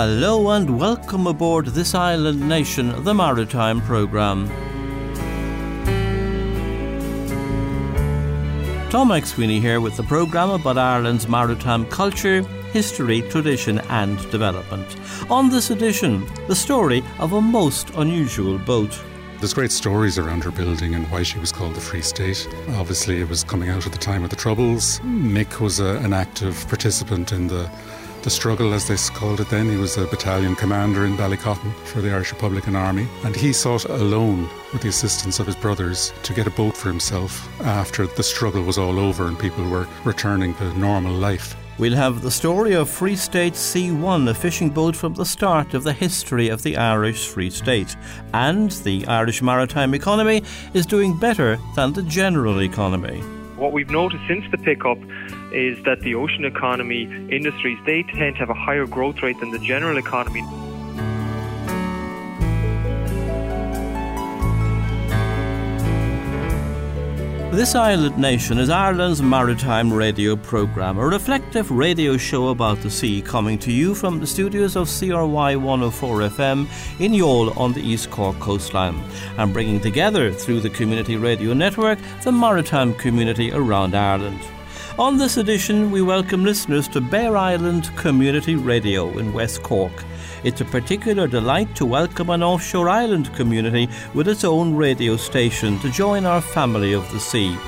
Hello and welcome aboard this island nation, the Maritime Programme. Tom MacSweeney here with the programme about Ireland's maritime culture, history, tradition, and development. On this edition, the story of a most unusual boat. There's great stories around her building and why she was called the Free State. Obviously, it was coming out at the time of the Troubles. Mick was a, an active participant in the the struggle, as they called it then. He was a battalion commander in Ballycotton for the Irish Republican Army, and he sought a loan with the assistance of his brothers to get a boat for himself after the struggle was all over and people were returning to normal life. We'll have the story of Free State C1, a fishing boat from the start of the history of the Irish Free State. And the Irish maritime economy is doing better than the general economy. What we've noticed since the pickup is that the ocean economy industries they tend to have a higher growth rate than the general economy. This Island Nation is Ireland's maritime radio programme, a reflective radio show about the sea, coming to you from the studios of CRY 104 FM in Youghal on the East Cork coastline, and bringing together through the community radio network the maritime community around Ireland. On this edition, we welcome listeners to Bere Island Community Radio in West Cork. It's a particular delight to welcome an offshore island community with its own radio station to join our family of the sea.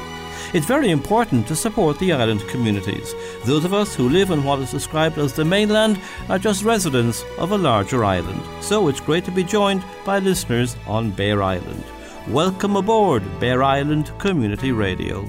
It's very important to support the island communities. Those of us who live in what is described as the mainland are just residents of a larger island. So it's great to be joined by listeners on Bere Island. Welcome aboard Bere Island Community Radio.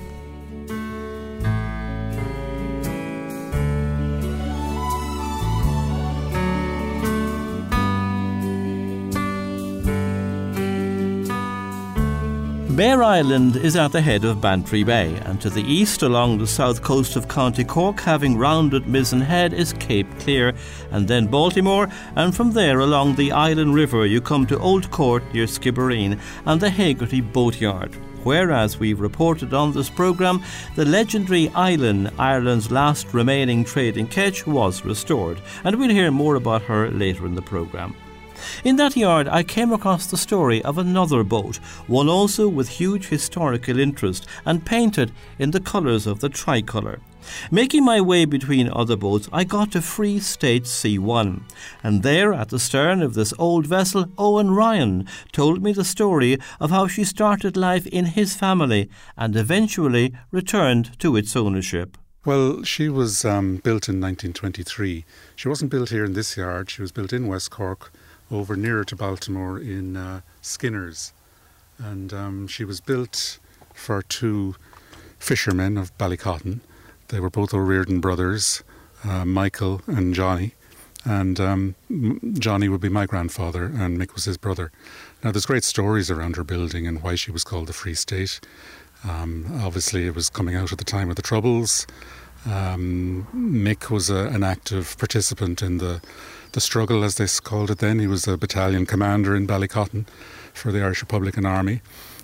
Bere Island is at the head of Bantry Bay, and to the east along the south coast of County Cork, having rounded Mizen Head, is Cape Clear, and then Baltimore, and from there along the Ilen River you come to Old Court near Skibbereen and the Hegarty Boatyard. Whereas we've reported on this programme, the legendary Ilen, Ireland's last remaining trading ketch, was restored, and we'll hear more about her later in the programme. In that yard, I came across the story of another boat, one also with huge historical interest and painted in the colours of the tricolour. Making my way between other boats, I got to Free State C1, and there at the stern of this old vessel, Owen Ryan told me the story of how she started life in his family and eventually returned to its ownership. Well, she was um, built in 1923. She wasn't built here in this yard, she was built in West Cork over nearer to Baltimore in uh, Skinner's. And um, she was built for two fishermen of Ballycotton. They were both O'Riordan brothers, uh, Michael and Johnny. And um, Johnny would be my grandfather, and Mick was his brother. Now, there's great stories around her building and why she was called the Free State. Um, obviously, it was coming out at the time of the Troubles. Um, Mick was a, an active participant in the the struggle, as they called it then. He was a battalion commander in Ballycotton for the Irish Republican Army.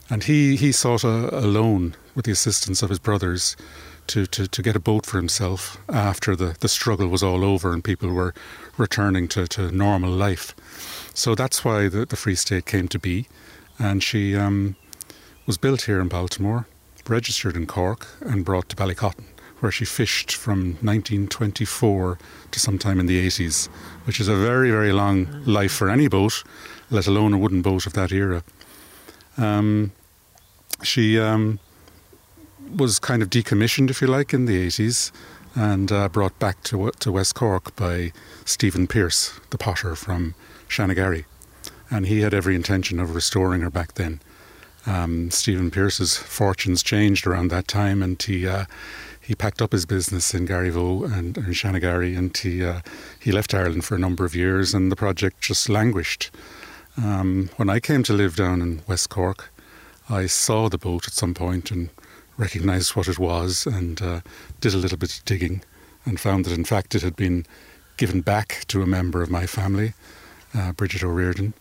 And he, he sought a, a loan with the assistance of his brothers to, to, to get a boat for himself after the, the struggle was all over and people were returning to, to normal life. So that's why the, the Free State came to be. And she um, was built here in Baltimore, registered in Cork, and brought to Ballycotton where she fished from 1924 to sometime in the 80s, which is a very, very long life for any boat, let alone a wooden boat of that era. Um, she um, was kind of decommissioned, if you like, in the 80s and uh, brought back to, to West Cork by Stephen Pearce, the potter from Shanagarry. And he had every intention of restoring her back then. Um, Stephen Pearce's fortunes changed around that time, and he uh, he packed up his business in Garryvoe and, and Shanagarry, and he uh, he left Ireland for a number of years, and the project just languished. Um, when I came to live down in West Cork, I saw the boat at some point and recognised what it was, and uh, did a little bit of digging, and found that in fact it had been given back to a member of my family, uh, Bridget O'Riordan,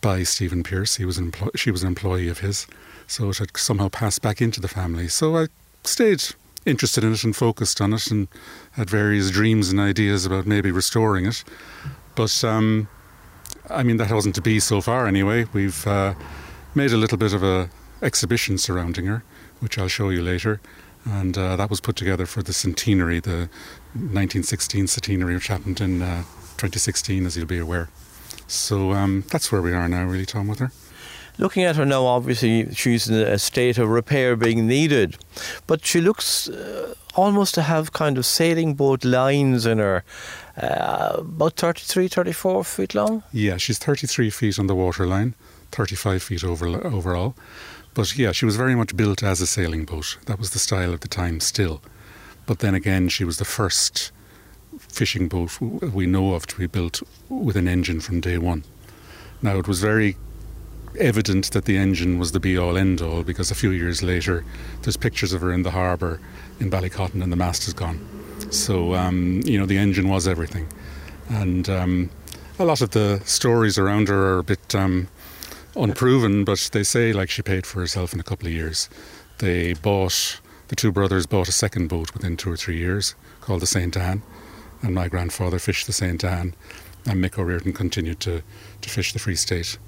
by Stephen Pearce. He was empl- she was an employee of his, so it had somehow passed back into the family. So I stayed interested in it and focused on it and had various dreams and ideas about maybe restoring it. But um, I mean, that wasn't to be so far anyway. We've uh, made a little bit of a exhibition surrounding her, which I'll show you later. And uh, that was put together for the centenary, the 1916 centenary, which happened in uh, 2016, as you'll be aware. So um, that's where we are now, really, Tom, with her. Looking at her now, obviously she's in a state of repair being needed, but she looks uh, almost to have kind of sailing boat lines in her, uh, about 33, 34 feet long. Yeah, she's 33 feet on the waterline, 35 feet over, overall. But yeah, she was very much built as a sailing boat. That was the style at the time still. But then again, she was the first fishing boat we know of to be built with an engine from day one. Now, it was very evident that the engine was the be all end all because a few years later there's pictures of her in the harbour in Ballycotton and the mast is gone. So, um, you know, the engine was everything. And um, a lot of the stories around her are a bit um, unproven, but they say like she paid for herself in a couple of years. They bought, the two brothers bought a second boat within two or three years called the St. Anne, and my grandfather fished the St. Anne, and Mick O'Riordan continued to, to fish the Free State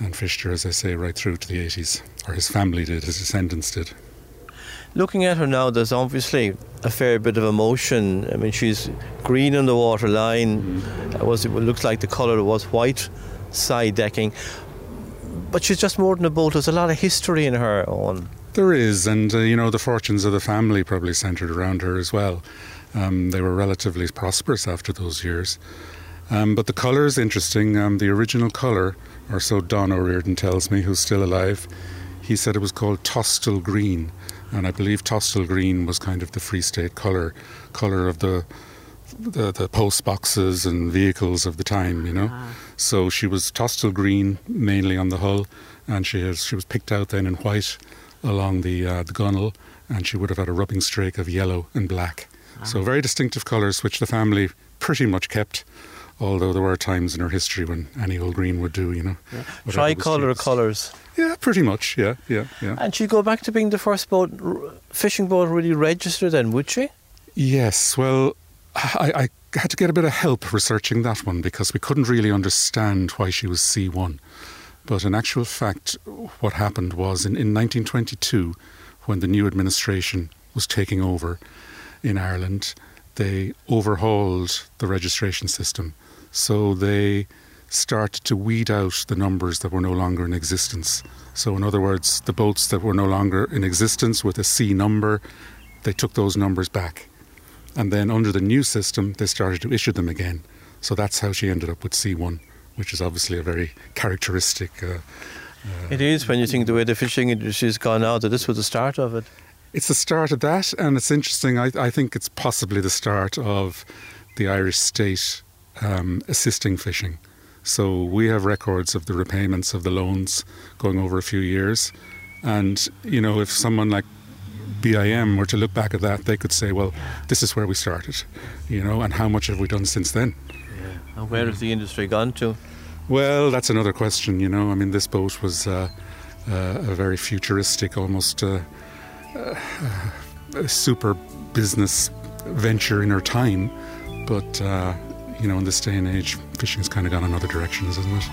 and fished her, as I say, right through to the 80s, or his family did, his descendants did. Looking at her now, there's obviously a fair bit of emotion. I mean, she's green on the waterline. It was it looks like the colour was white side decking, but she's just more than a boat. There's a lot of history in her own. There is, and uh, you know the fortunes of the family probably centred around her as well. Um, they were relatively prosperous after those years. Um, but the colour is interesting. Um, the original colour, or so Don O'Riordan tells me, who's still alive, he said it was called Tostel Green and I believe Tostel green was kind of the Free State colour, colour of the, the, the post boxes and vehicles of the time, you know. Uh-huh. So she was Tostel green mainly on the hull, and she has she was picked out then in white along the uh, the gunnel, and she would have had a rubbing streak of yellow and black. So very distinctive colours, which the family pretty much kept although there were times in her history when Annie old green would do, you know. Yeah. Tricolour colours. Yeah, pretty much. Yeah, yeah, yeah. And she'd go back to being the first boat, fishing boat really registered then, would she? Yes. Well, I, I had to get a bit of help researching that one because we couldn't really understand why she was C1. But in actual fact, what happened was in, in 1922, when the new administration was taking over in Ireland, they overhauled the registration system. So they started to weed out the numbers that were no longer in existence. So, in other words, the boats that were no longer in existence with a C number, they took those numbers back. And then under the new system, they started to issue them again. So that's how she ended up with C1, which is obviously a very characteristic. Uh, uh, it is when you think the way the fishing industry has gone out, that this was the start of it. It's the start of that, and it's interesting. I, I think it's possibly the start of the Irish state um, assisting fishing. So we have records of the repayments of the loans going over a few years. And, you know, if someone like BIM were to look back at that, they could say, well, this is where we started, you know, and how much have we done since then? Yeah. And where has the industry gone to? Well, that's another question, you know. I mean, this boat was uh, uh, a very futuristic, almost uh, uh super business venture in her time, but uh, you know, in this day and age, fishing's kind of gone in other directions, isn't it?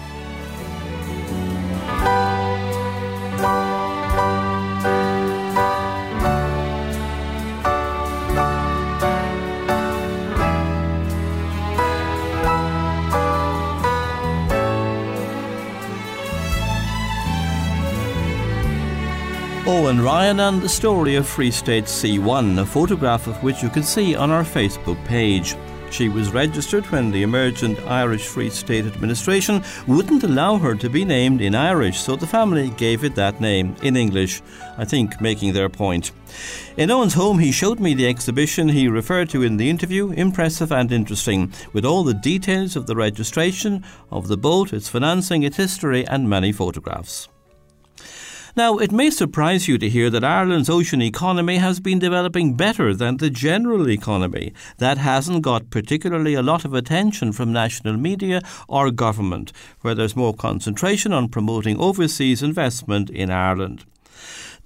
Owen Ryan and the story of Free State C1, a photograph of which you can see on our Facebook page. She was registered when the emergent Irish Free State administration wouldn't allow her to be named in Irish, so the family gave it that name in English, I think making their point. In Owen's home, he showed me the exhibition he referred to in the interview, impressive and interesting, with all the details of the registration of the boat, its financing, its history, and many photographs. Now, it may surprise you to hear that Ireland's ocean economy has been developing better than the general economy. That hasn't got particularly a lot of attention from national media or government, where there's more concentration on promoting overseas investment in Ireland.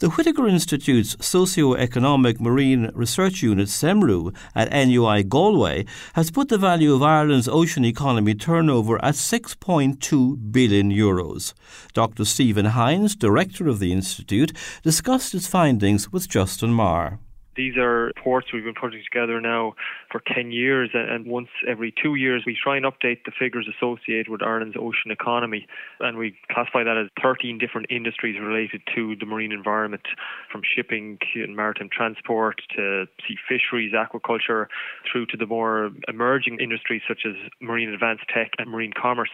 The Whitaker Institute's Socio-Economic Marine Research Unit, SEMRU, at NUI Galway, has put the value of Ireland's ocean economy turnover at 6.2 billion euros. Dr. Stephen Hynes, director of the Institute, discussed its findings with Justin Marr. These are reports we've been putting together now for 10 years, and once every two years we try and update the figures associated with Ireland's ocean economy. And we classify that as 13 different industries related to the marine environment, from shipping and maritime transport to sea fisheries, aquaculture, through to the more emerging industries such as marine advanced tech and marine commerce.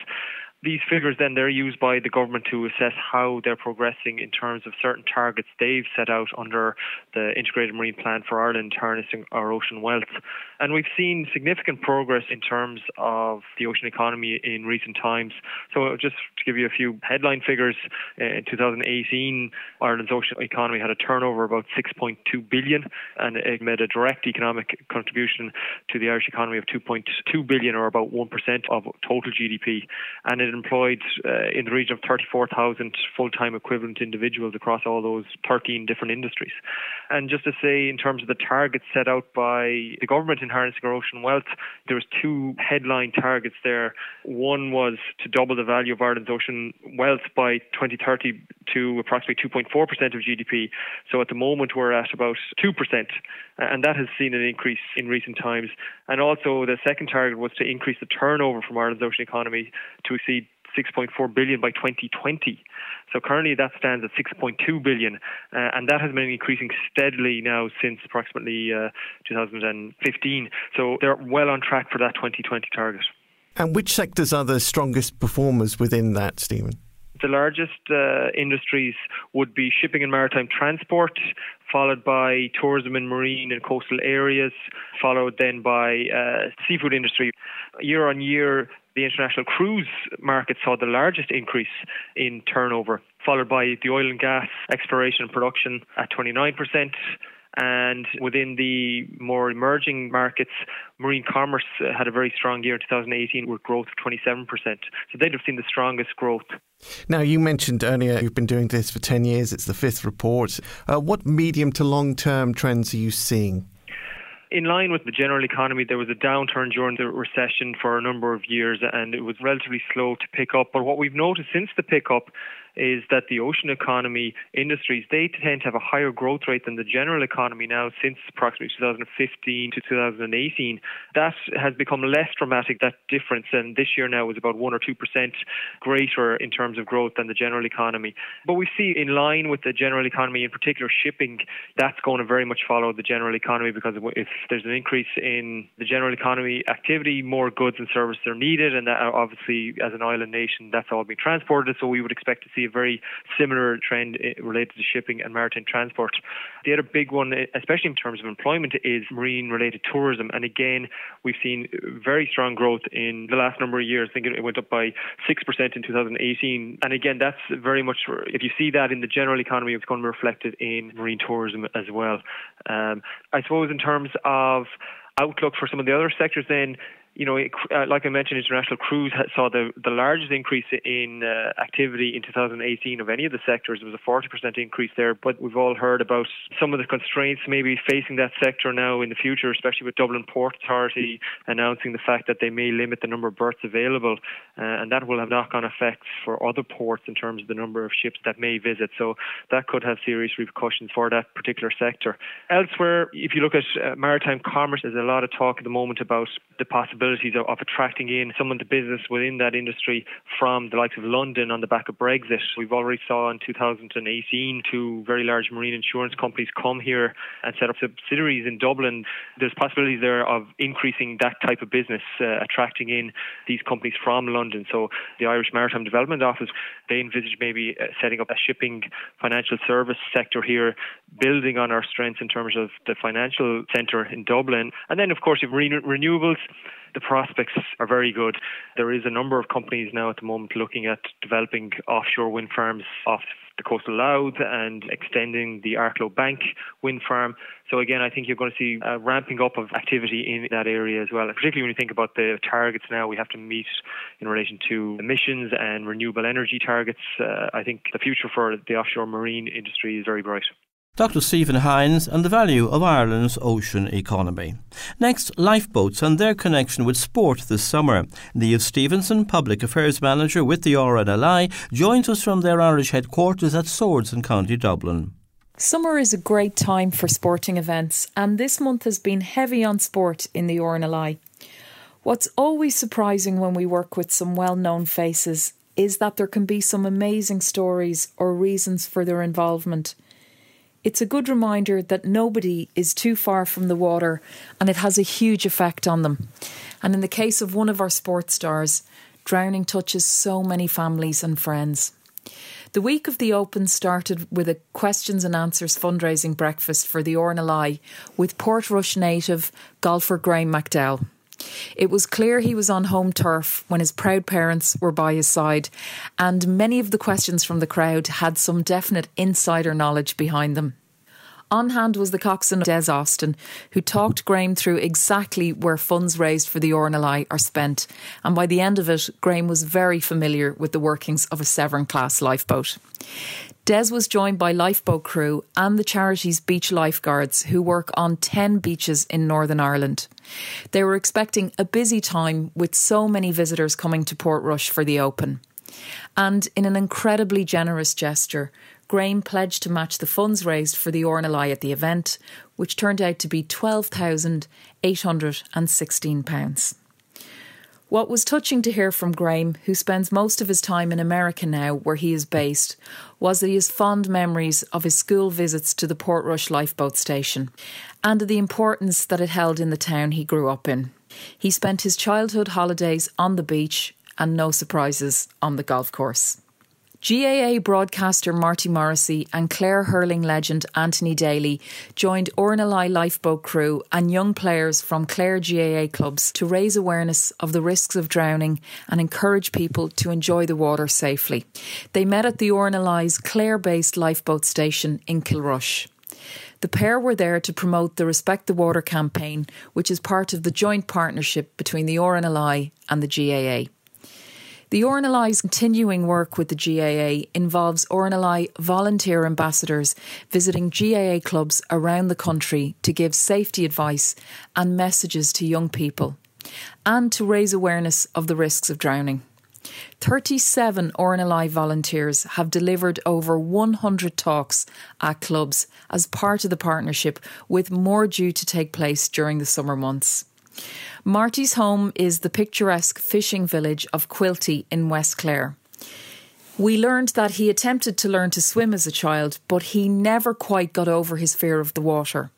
These figures then they're used by the government to assess how they're progressing in terms of certain targets they've set out under the Integrated Marine Plan for Ireland, harnessing our ocean wealth. And we've seen significant progress in terms of the ocean economy in recent times. So just to give you a few headline figures, in 2018, Ireland's ocean economy had a turnover of about 6.2 billion, and it made a direct economic contribution to the Irish economy of 2.2 billion, or about 1% of total GDP. And it employed uh, in the region of 34,000 full-time equivalent individuals across all those 13 different industries. And just to say, in terms of the targets set out by the government in harnessing our ocean wealth, there was two headline targets there. One was to double the value of Ireland's ocean wealth by 2030 to approximately 2.4% of GDP. So at the moment we're at about 2%, and that has seen an increase in recent times. And also the second target was to increase the turnover from Ireland's ocean economy to exceed 6.4 billion by 2020. So currently that stands at 6.2 billion, uh, and that has been increasing steadily now since approximately uh, 2015. So they're well on track for that 2020 target. And which sectors are the strongest performers within that, Stephen? The largest uh, industries would be shipping and maritime transport, followed by tourism and marine and coastal areas, followed then by uh, seafood industry. Year on year, the international cruise market saw the largest increase in turnover, followed by the oil and gas exploration and production at 29%. And within the more emerging markets, marine commerce had a very strong year in 2018 with growth of 27%. So they'd have seen the strongest growth. Now, you mentioned earlier you've been doing this for 10 years, it's the fifth report. Uh, what medium to long term trends are you seeing? In line with the general economy, there was a downturn during the recession for a number of years and it was relatively slow to pick up. But what we've noticed since the pickup is that the ocean economy industries they tend to have a higher growth rate than the general economy now since approximately 2015 to 2018. That has become less dramatic that difference, and this year now is about one or two percent greater in terms of growth than the general economy. But we see in line with the general economy, in particular shipping, that's going to very much follow the general economy because if there's an increase in the general economy activity, more goods and services are needed, and that obviously as an island nation, that's all being transported. So we would expect to see a very similar trend eh, related to shipping and maritime transport. The other big one, eh, especially in terms of employment, is marine related tourism. And again, we've seen very strong growth in the last number of years. I think it went up by 6% in 2018. And again, that's very much, if you see that in the general economy, it's going to be reflected in marine tourism as well. Um, I suppose in terms of outlook for some of the other sectors, then you know, uh, like I mentioned, international cruise saw the, the largest increase in uh, activity in 2018 of any of the sectors. There was a 40% increase there, but we've all heard about some of the constraints maybe facing that sector now in the future, especially with Dublin Port Authority announcing the fact that they may limit the number of berths available, uh, and that will have knock-on effects for other ports in terms of the number of ships that may visit. So that could have serious repercussions for that particular sector. Elsewhere, if you look at uh, maritime commerce, there's a lot of talk at the moment about the possibility possibilities of, of attracting in someone to business within that industry from the likes of London on the back of Brexit. We've already saw in 2018 two very large marine insurance companies come here and set up subsidiaries in Dublin. There's possibilities there of increasing that type of business, uh, attracting in these companies from London. So the Irish Maritime Development Office, they envisage maybe uh, setting up a shipping financial service sector here, building on our strengths in terms of the financial centre in Dublin. And then, of course, you've renewables the prospects are very good. There is a number of companies now at the moment looking at developing offshore wind farms off the coastal Louth and extending the Arklow Bank wind farm. So again, I think you're going to see a ramping up of activity in that area as well. Particularly when you think about the targets now we have to meet in relation to emissions and renewable energy targets. Uh, I think the future for the offshore marine industry is very bright. Dr. Stephen Hynes and the value of Ireland's ocean economy. Next, lifeboats and their connection with sport this summer. Niamh Stephenson, Public Affairs Manager with the RNLI, joins us from their Irish headquarters at Swords in County Dublin. Summer is a great time for sporting events, and this month has been heavy on sport in the RNLI. What's always surprising when we work with some well known faces is that there can be some amazing stories or reasons for their involvement. It's a good reminder that nobody is too far from the water and it has a huge effect on them. And in the case of one of our sports stars, drowning touches so many families and friends. The week of the Open started with a questions and answers fundraising breakfast for the RNLI with Portrush native golfer Graham McDowell. It was clear he was on home turf when his proud parents were by his side, and many of the questions from the crowd had some definite insider knowledge behind them. On hand was the coxswain Des Austin, who talked Graham through exactly where funds raised for the RNLI are spent, and by the end of it, Graham was very familiar with the workings of a Severn class lifeboat. Des was joined by lifeboat crew and the charity's beach lifeguards who work on 10 beaches in Northern Ireland. They were expecting a busy time with so many visitors coming to Portrush for the Open. And in an incredibly generous gesture, Graham pledged to match the funds raised for the RNLI at the event, which turned out to be £12,816. What was touching to hear from Graham, who spends most of his time in America now, where he is based, was that he has fond memories of his school visits to the Portrush lifeboat station and of the importance that it held in the town he grew up in. He spent his childhood holidays on the beach and no surprises on the golf course. GAA broadcaster Marty Morrissey and Clare hurling legend Anthony Daly joined RNLI lifeboat crew and young players from Clare GAA clubs to raise awareness of the risks of drowning and encourage people to enjoy the water safely. They met at the RNLI's Clare based lifeboat station in Kilrush. The pair were there to promote the Respect the Water campaign, which is part of the joint partnership between the RNLI and the GAA. The RNLI's continuing work with the GAA involves RNLI volunteer ambassadors visiting GAA clubs around the country to give safety advice and messages to young people and to raise awareness of the risks of drowning. 37 RNLI volunteers have delivered over 100 talks at clubs as part of the partnership, with more due to take place during the summer months. Marty's home is the picturesque fishing village of Quilty in West Clare. We learned that he attempted to learn to swim as a child, but he never quite got over his fear of the water.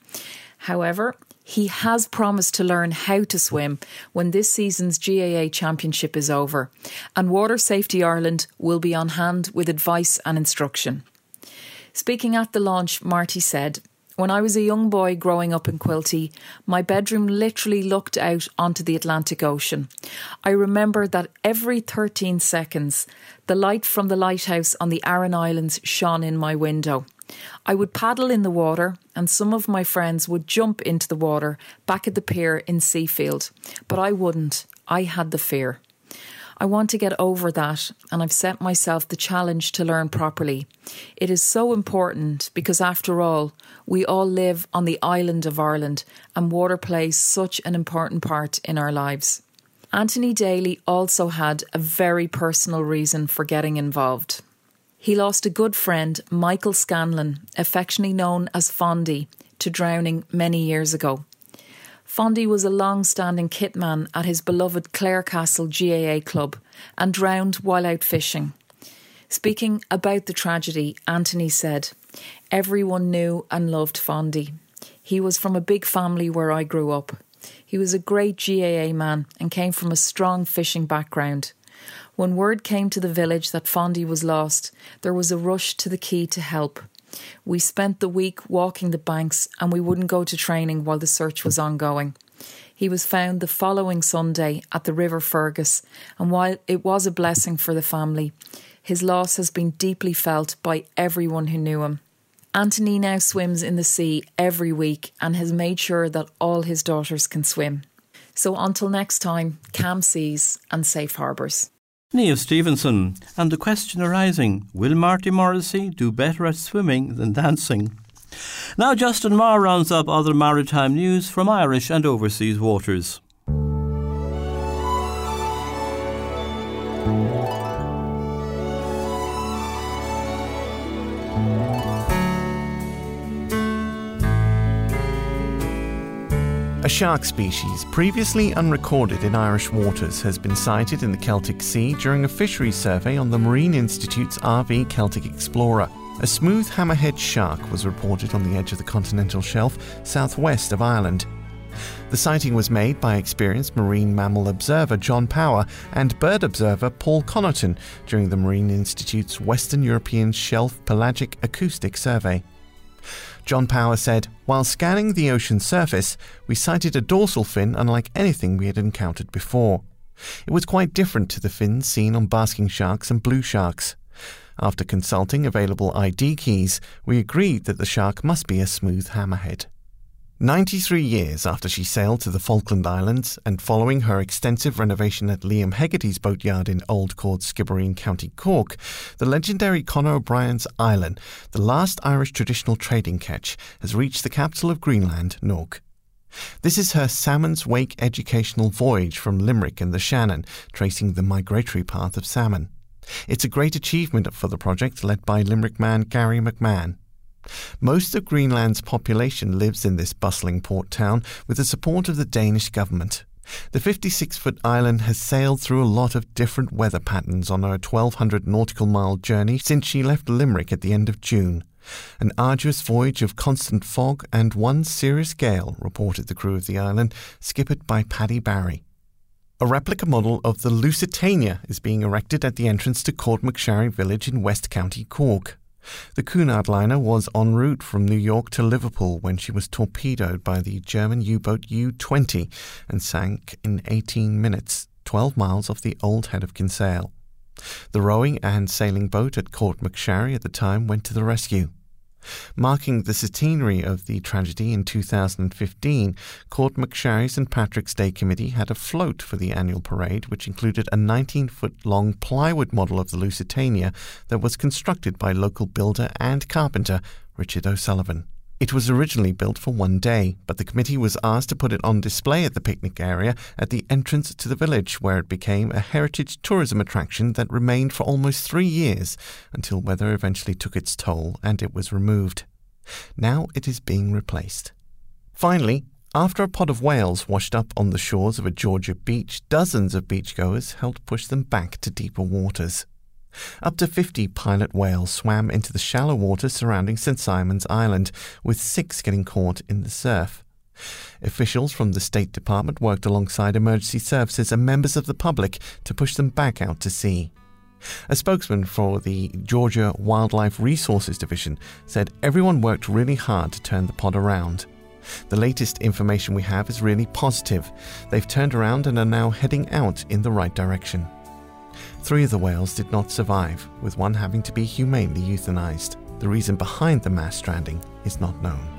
However, he has promised to learn how to swim when this season's GAA Championship is over, and Water Safety Ireland will be on hand with advice and instruction. Speaking at the launch, Marty said, when I was a young boy growing up in Quilty, my bedroom literally looked out onto the Atlantic Ocean. I remember that every 13 seconds, the light from the lighthouse on the Aran Islands shone in my window. I would paddle in the water, and some of my friends would jump into the water back at the pier in Seafield, but I wouldn't. I had the fear. I want to get over that, and I've set myself the challenge to learn properly. It is so important because, after all, we all live on the island of Ireland, and water plays such an important part in our lives. Anthony Daly also had a very personal reason for getting involved. He lost a good friend, Michael Scanlon, affectionately known as Fondy, to drowning many years ago. Fondy was a long standing kitman at his beloved Clarecastle GAA club and drowned while out fishing. Speaking about the tragedy, Anthony said, Everyone knew and loved Fondy. He was from a big family where I grew up. He was a great GAA man and came from a strong fishing background. When word came to the village that Fondy was lost, there was a rush to the quay to help. We spent the week walking the banks and we wouldn't go to training while the search was ongoing. He was found the following Sunday at the River Fergus, and while it was a blessing for the family, his loss has been deeply felt by everyone who knew him. Anthony now swims in the sea every week and has made sure that all his daughters can swim. So until next time, calm seas and safe harbours. Niamh Stephenson, and the question arising will Marty Morrissey do better at swimming than dancing? Now, Justin Marr rounds up other maritime news from Irish and overseas waters. Shark species previously unrecorded in Irish waters has been sighted in the Celtic Sea during a fisheries survey on the Marine Institute's RV Celtic Explorer. A smooth hammerhead shark was reported on the edge of the continental shelf southwest of Ireland. The sighting was made by experienced marine mammal observer John Power and bird observer Paul Connaughton during the Marine Institute's Western European Shelf Pelagic Acoustic Survey. John Power said, While scanning the ocean surface, we sighted a dorsal fin unlike anything we had encountered before. It was quite different to the fins seen on basking sharks and blue sharks. After consulting available ID keys, we agreed that the shark must be a smooth hammerhead. 93 years after she sailed to the Falkland Islands and following her extensive renovation at Liam Hegarty's boatyard in Old Court, Skibbereen, County Cork, the legendary Conor O'Brien's Ilen, the last Irish traditional trading ketch, has reached the capital of Greenland, Nuuk. This is her Salmon's Wake educational voyage from Limerick and the Shannon, tracing the migratory path of salmon. It's a great achievement for the project led by Limerick man Gary McMahon. Most of Greenland's population lives in this bustling port town with the support of the Danish government. The 56 foot Ilen has sailed through a lot of different weather patterns on her 1200 nautical mile journey since she left Limerick at the end of June. An arduous voyage of constant fog and one serious gale, reported the crew of the Ilen, skippered by Paddy Barry. A replica model of the Lusitania is being erected at the entrance to Court Courtmacsherry village in West County Cork. The Cunard liner was en route from New York to Liverpool when she was torpedoed by the German U boat U 20 and sank in 18 minutes, 12 miles off the old head of Kinsale. The rowing and sailing boat at Courtmacsherry at the time went to the rescue. Marking the centenary of the tragedy in 2015, Courtmacsherry St Patrick's Day Committee had a float for the annual parade, which included a 19 foot long plywood model of the Lusitania that was constructed by local builder and carpenter Richard O'Sullivan. It was originally built for one day, but the committee was asked to put it on display at the picnic area at the entrance to the village, where it became a heritage tourism attraction that remained for almost three years until weather eventually took its toll and it was removed. Now it is being replaced. Finally, after a pod of whales washed up on the shores of a Georgia beach, dozens of beachgoers helped push them back to deeper waters. Up to 50 pilot whales swam into the shallow water surrounding St. Simon's Island, with six getting caught in the surf. Officials from the State Department worked alongside emergency services and members of the public to push them back out to sea. A spokesman for the Georgia Wildlife Resources Division said everyone worked really hard to turn the pod around. The latest information we have is really positive. They've turned around and are now heading out in the right direction. Three of the whales did not survive, with one having to be humanely euthanized. The reason behind the mass stranding is not known.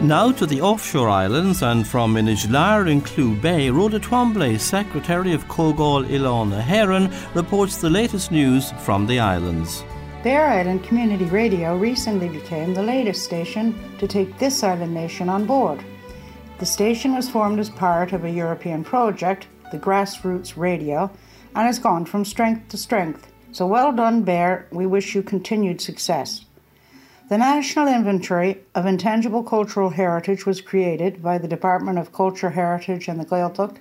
Now to the offshore islands, and from Inishlyre in Clew Bay, Rhoda Twombly, Secretary of Comhdháil Oileáin na hÉireann, reports the latest news from the islands. Bere Island Community Radio recently became the latest station to take this island nation on board. The station was formed as part of a European project, the Grassroots Radio, and has gone from strength to strength. So well done, Bere. We wish you continued success. The National Inventory of Intangible Cultural Heritage was created by the Department of Culture, Heritage and the Gaeltacht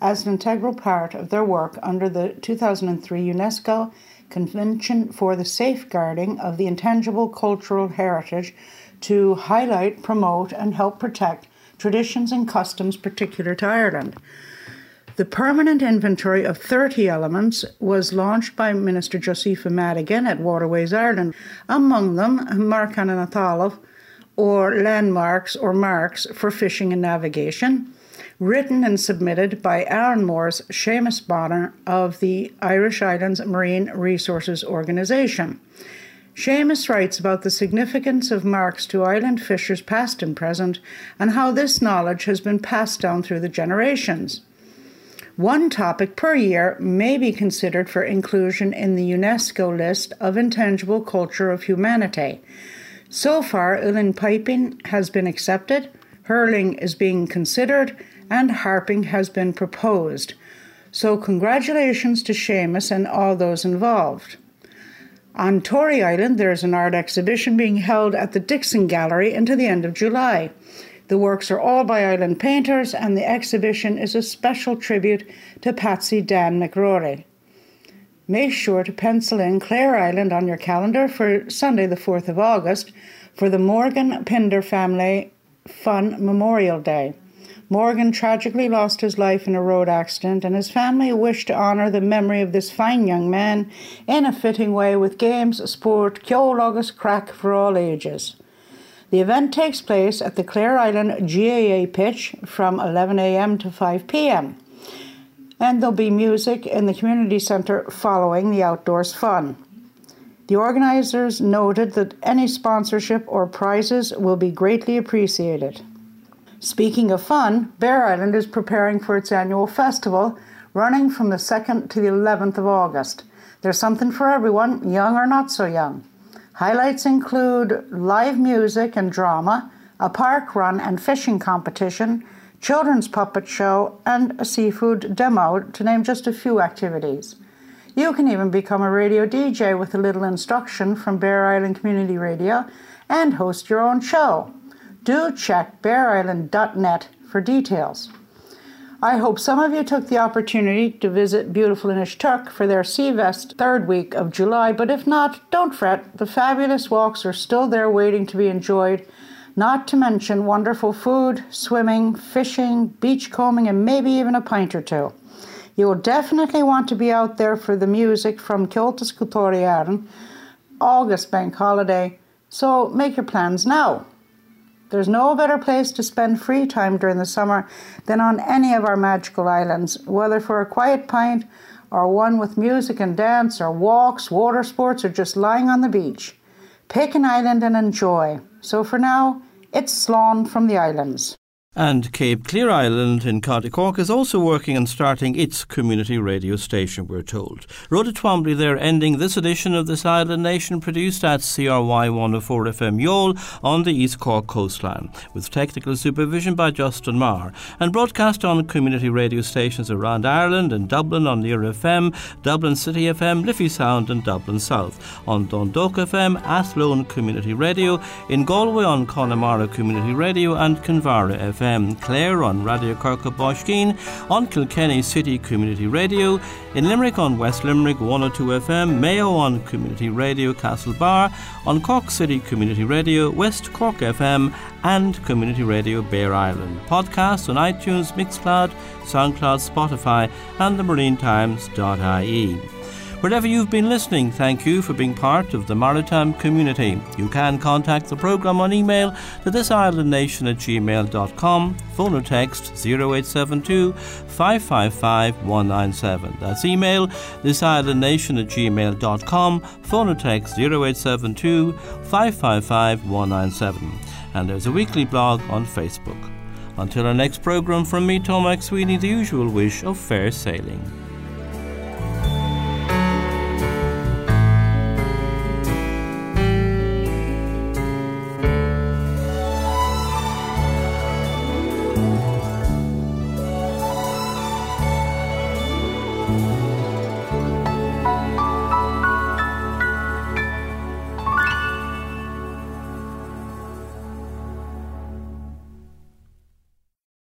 as an integral part of their work under the 2003 UNESCO Convention for the Safeguarding of the Intangible Cultural Heritage to highlight, promote, and help protect traditions, and customs particular to Ireland. The permanent inventory of 30 elements was launched by Minister Josepha Madigan at Waterways Ireland, among them Marcana Nathalov, or landmarks or marks for fishing and navigation, written and submitted by Arranmore's Seamus Bonner of the Irish Islands Marine Resources Organisation. Seamus writes about the significance of marks to island fishers past and present and how this knowledge has been passed down through the generations. One topic per year may be considered for inclusion in the UNESCO list of intangible culture of humanity. So far, uilleann piping has been accepted, hurling is being considered, and harping has been proposed. So, congratulations to Seamus and all those involved. On Tory Island, there is an art exhibition being held at the Dixon Gallery until the end of July. The works are all by island painters, and the exhibition is a special tribute to Patsy Dan McRory. Make sure to pencil in Clare Island on your calendar for Sunday, the 4th of August, for the Morgan Pinder Family Fun Memorial Day. Morgan tragically lost his life in a road accident, and his family wished to honour the memory of this fine young man in a fitting way with games, sport, ceol crack for all ages. The event takes place at the Clare Island GAA pitch from 11am to 5pm. And there'll be music in the community centre following the outdoors fun. The organisers noted that any sponsorship or prizes will be greatly appreciated. Speaking of fun, Bere Island is preparing for its annual festival, running from the 2nd to the 11th of August. There's something for everyone, young or not so young. Highlights include live music and drama, a park run and fishing competition, children's puppet show, and a seafood demo, to name just a few activities. You can even become a radio DJ with a little instruction from Bere Island Community Radio and host your own show. Do check bearisland.net for details. I hope some of you took the opportunity to visit beautiful Inishturk for their Sea Seavest third week of July, but if not, don't fret. The fabulous walks are still there waiting to be enjoyed, not to mention wonderful food, swimming, fishing, beachcombing, and maybe even a pint or two. You will definitely want to be out there for the music from Kiltus Kutoriaran, August bank holiday, so make your plans now. There's no better place to spend free time during the summer than on any of our magical islands, whether for a quiet pint or one with music and dance or walks, water sports, or just lying on the beach. Pick an island and enjoy. So for now, it's Slán from the islands. And Cape Clear Island in County Cork is also working on starting its community radio station, we're told. Rhoda Twombly there ending this edition of This Island Nation produced at CRY 104 FM Youghal on the East Cork coastline, with technical supervision by Justin Marr, and broadcast on community radio stations around Ireland and Dublin on Near FM, Dublin City FM, Liffey Sound and Dublin South, on Dundalk FM, Athlone Community Radio, in Galway on Connemara Community Radio and Kinvara FM. FM, Clare on Radio Corca Baiscinn, on Kilkenny City Community Radio, in Limerick on West Limerick 102 FM, Mayo on Community Radio Castlebar, on Cork City Community Radio, West Cork FM, and Community Radio Bere Island. Podcasts on iTunes, Mixcloud, SoundCloud, Spotify, and the MarineTimes.ie. Wherever you've been listening, thank you for being part of the maritime community. You can contact the programme on email to thisislandnation at gmail.com, phone or text 0872 555 197. That's email thisislandnation at gmail.com, phone or text 0872 555 197. And there's a weekly blog on Facebook. Until our next programme, from me, Tom Sweeney, the usual wish of fair sailing.